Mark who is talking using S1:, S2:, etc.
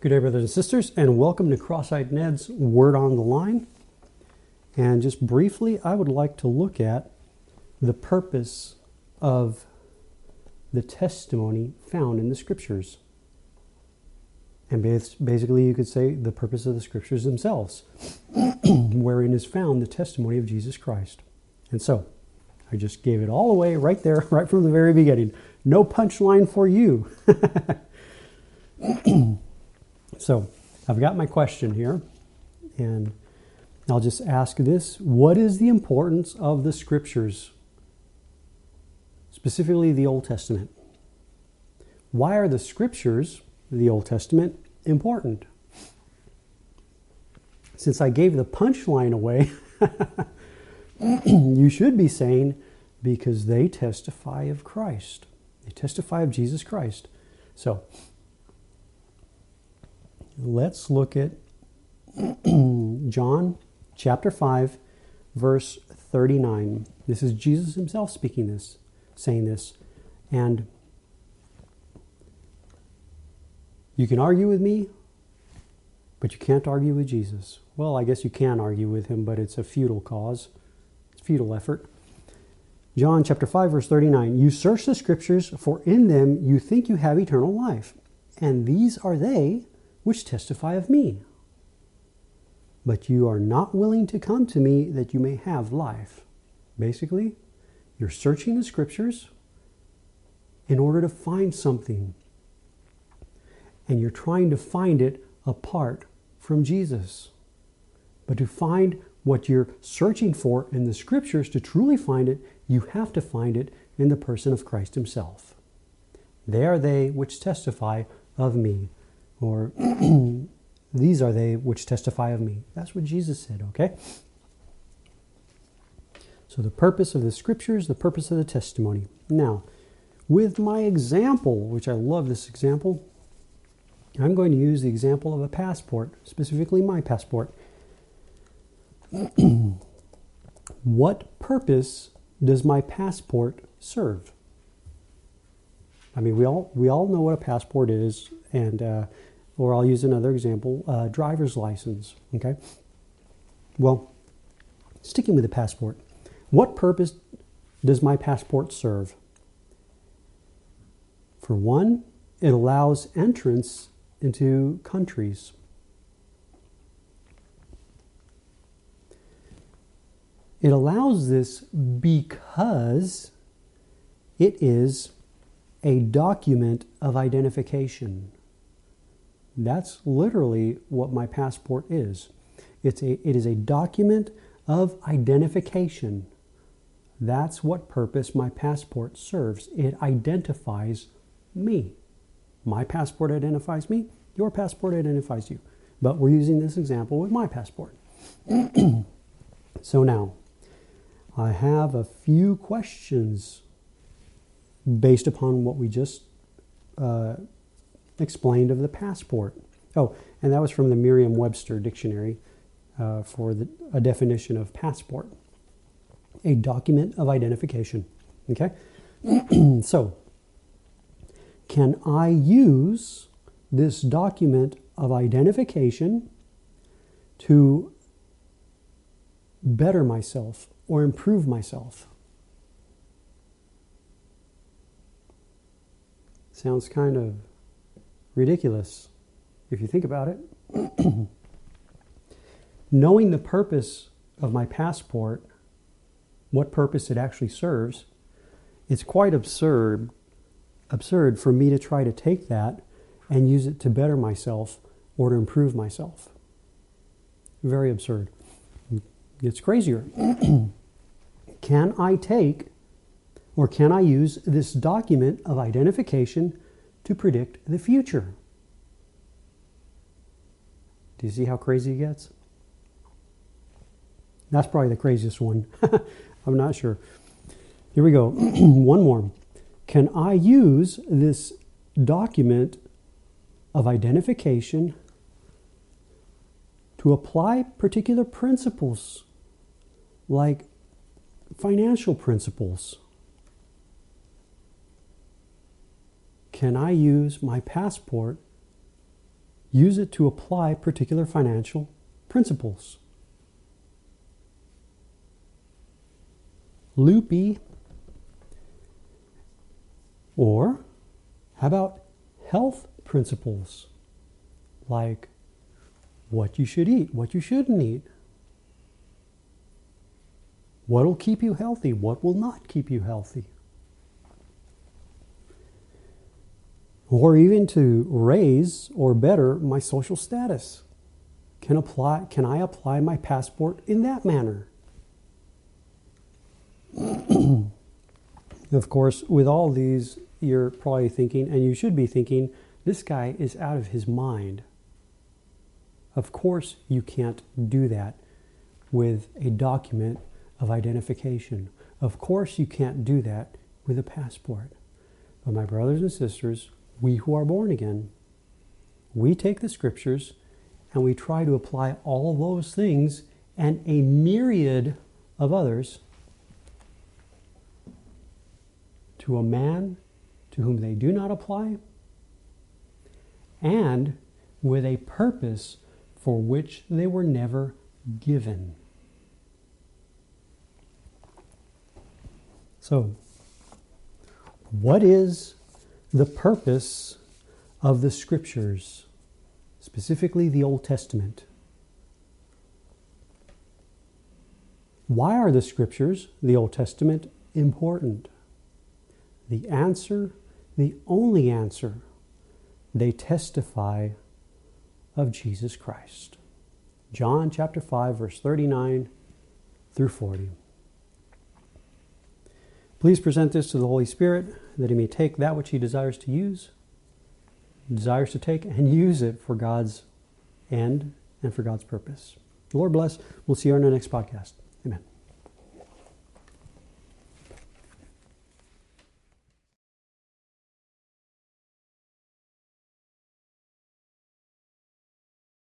S1: Good day, brothers and sisters, and welcome to Cross Eyed Ned's Word on the Line. And just briefly, I would like to look at the purpose of the testimony found in the Scriptures. And basically, you could say the purpose of the Scriptures themselves, wherein is found the testimony of Jesus Christ. And so, I just gave it all away right there, right from the very beginning. No punchline for you. So I've got my question here, and I'll just ask this What is the importance of the scriptures, specifically the Old Testament? Why are the scriptures, the Old Testament, important? Since I gave the punchline away, you should be saying, because they testify of Christ. They testify of Jesus Christ. So, let's look at John chapter 5, verse 39. This is Jesus himself speaking this, saying this. And you can argue with me, but you can't argue with Jesus. Well, I guess you can argue with him, but it's a futile cause, it's futile effort. John chapter 5 verse 39 You search the scriptures for in them you think you have eternal life and these are they which testify of me. But you are not willing to come to me that you may have life. Basically, you're searching the scriptures in order to find something. And you're trying to find it apart from Jesus. But to find what you're searching for in the scriptures, to truly find it, you have to find it in the person of Christ Himself. They are they which testify of me or these are they which testify of me. That's what Jesus said, okay? So, the purpose of the scriptures, the purpose of the testimony. Now, with my example, which I love this example, I'm going to use the example of a passport, specifically my passport. what purpose does my passport serve? I mean, we all we all know what a passport is, and uh, or I'll use another example uh, driver's license. Okay? Well, sticking with the passport, what purpose does my passport serve? For one, it allows entrance into countries. It allows this because it is a document of identification. That's literally what my passport is. It's a, it is a document of identification. That's what purpose my passport serves. It identifies me. My passport identifies me, your passport identifies you. But we're using this example with my passport. so now, I have a few questions based upon what we just uh, explained of the passport. Oh, and that was from the Merriam Webster Dictionary uh, for the, a definition of passport a document of identification. Okay? so, can I use this document of identification to better myself or improve myself? Sounds kind of ridiculous if you think about it. Knowing the purpose of my passport, what purpose it actually serves, it's quite absurd absurd for me to try to take that and use it to better myself or to improve myself. Very absurd. It's crazier. can I take or can I use this document of identification to predict the future. Do you see how crazy it gets? That's probably the craziest one. I'm not sure. Here we go. one more. Can I use this document of identification to apply particular principles like financial principles? Can I use my passport use it to apply particular financial principles. Loopy. Or how about health principles like what you should eat, what you shouldn't eat? What will keep you healthy? What will not keep you healthy? Or even to raise or better my social status. Can, apply, can I apply my passport in that manner? of course, with all these, you're probably thinking, and you should be thinking, this guy is out of his mind. Of course, you can't do that with a document of identification. Of course, you can't do that with a passport. But, my brothers and sisters, we who are born again, we take the scriptures and we try to apply all those things and a myriad of others to a man to whom they do not apply and with a purpose for which they were never given. So, what is the purpose of the scriptures, specifically the Old Testament? Why are the scriptures, the Old Testament, important? The answer, the only answer, they testify of Jesus Christ. John chapter 5, verse 39 through 40. Please present this to the Holy Spirit that He may take that which He desires to use, desires to take, and use it for God's end and for God's purpose. The Lord bless. We'll see you on our next podcast. Amen.